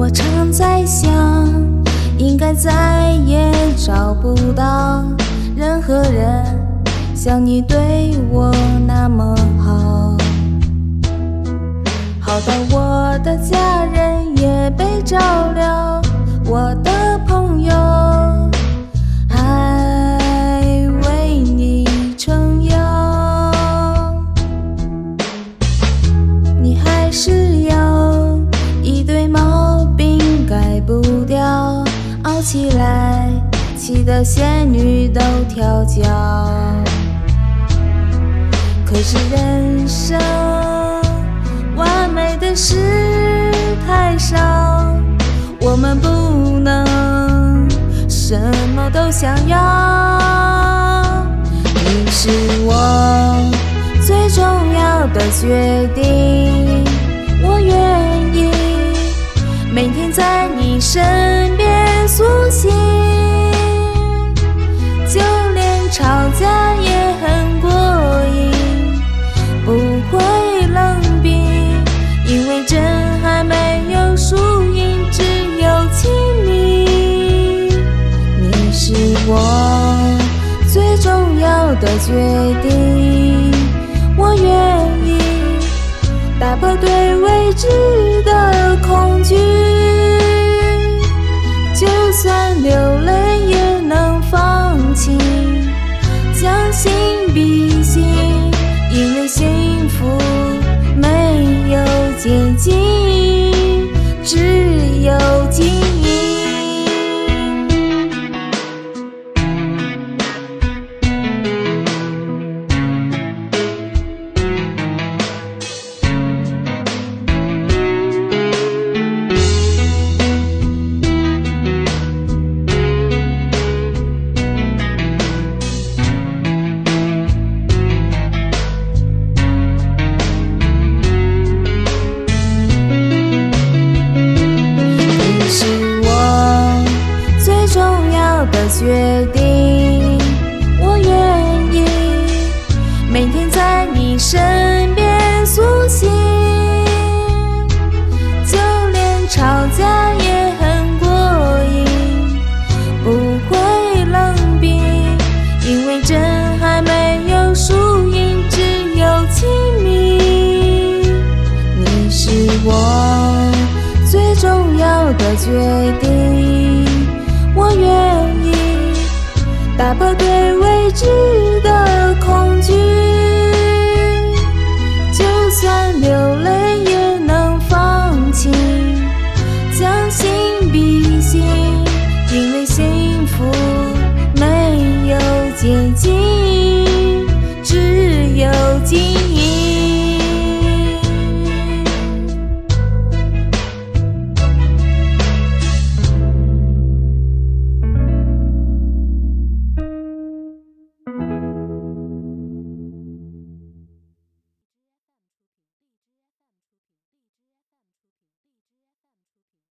我常在想，应该再也找不到任何人像你对我那么好，好到我的家人起来气得仙女都跳脚。可是人生完美的事太少，我们不能什么都想要。你是我最重要的决定，我愿意每天在你身苏醒，就连吵架也很过瘾。不会冷冰，因为真还没有输赢，只有亲密。你是我最重要的决定，我愿意打破对未知的恐惧，决定，我愿意每天在你身边苏醒，就连吵架也很过瘾，不会冷冰，因为真还没有输赢，只有亲密。你是我最重要的决定，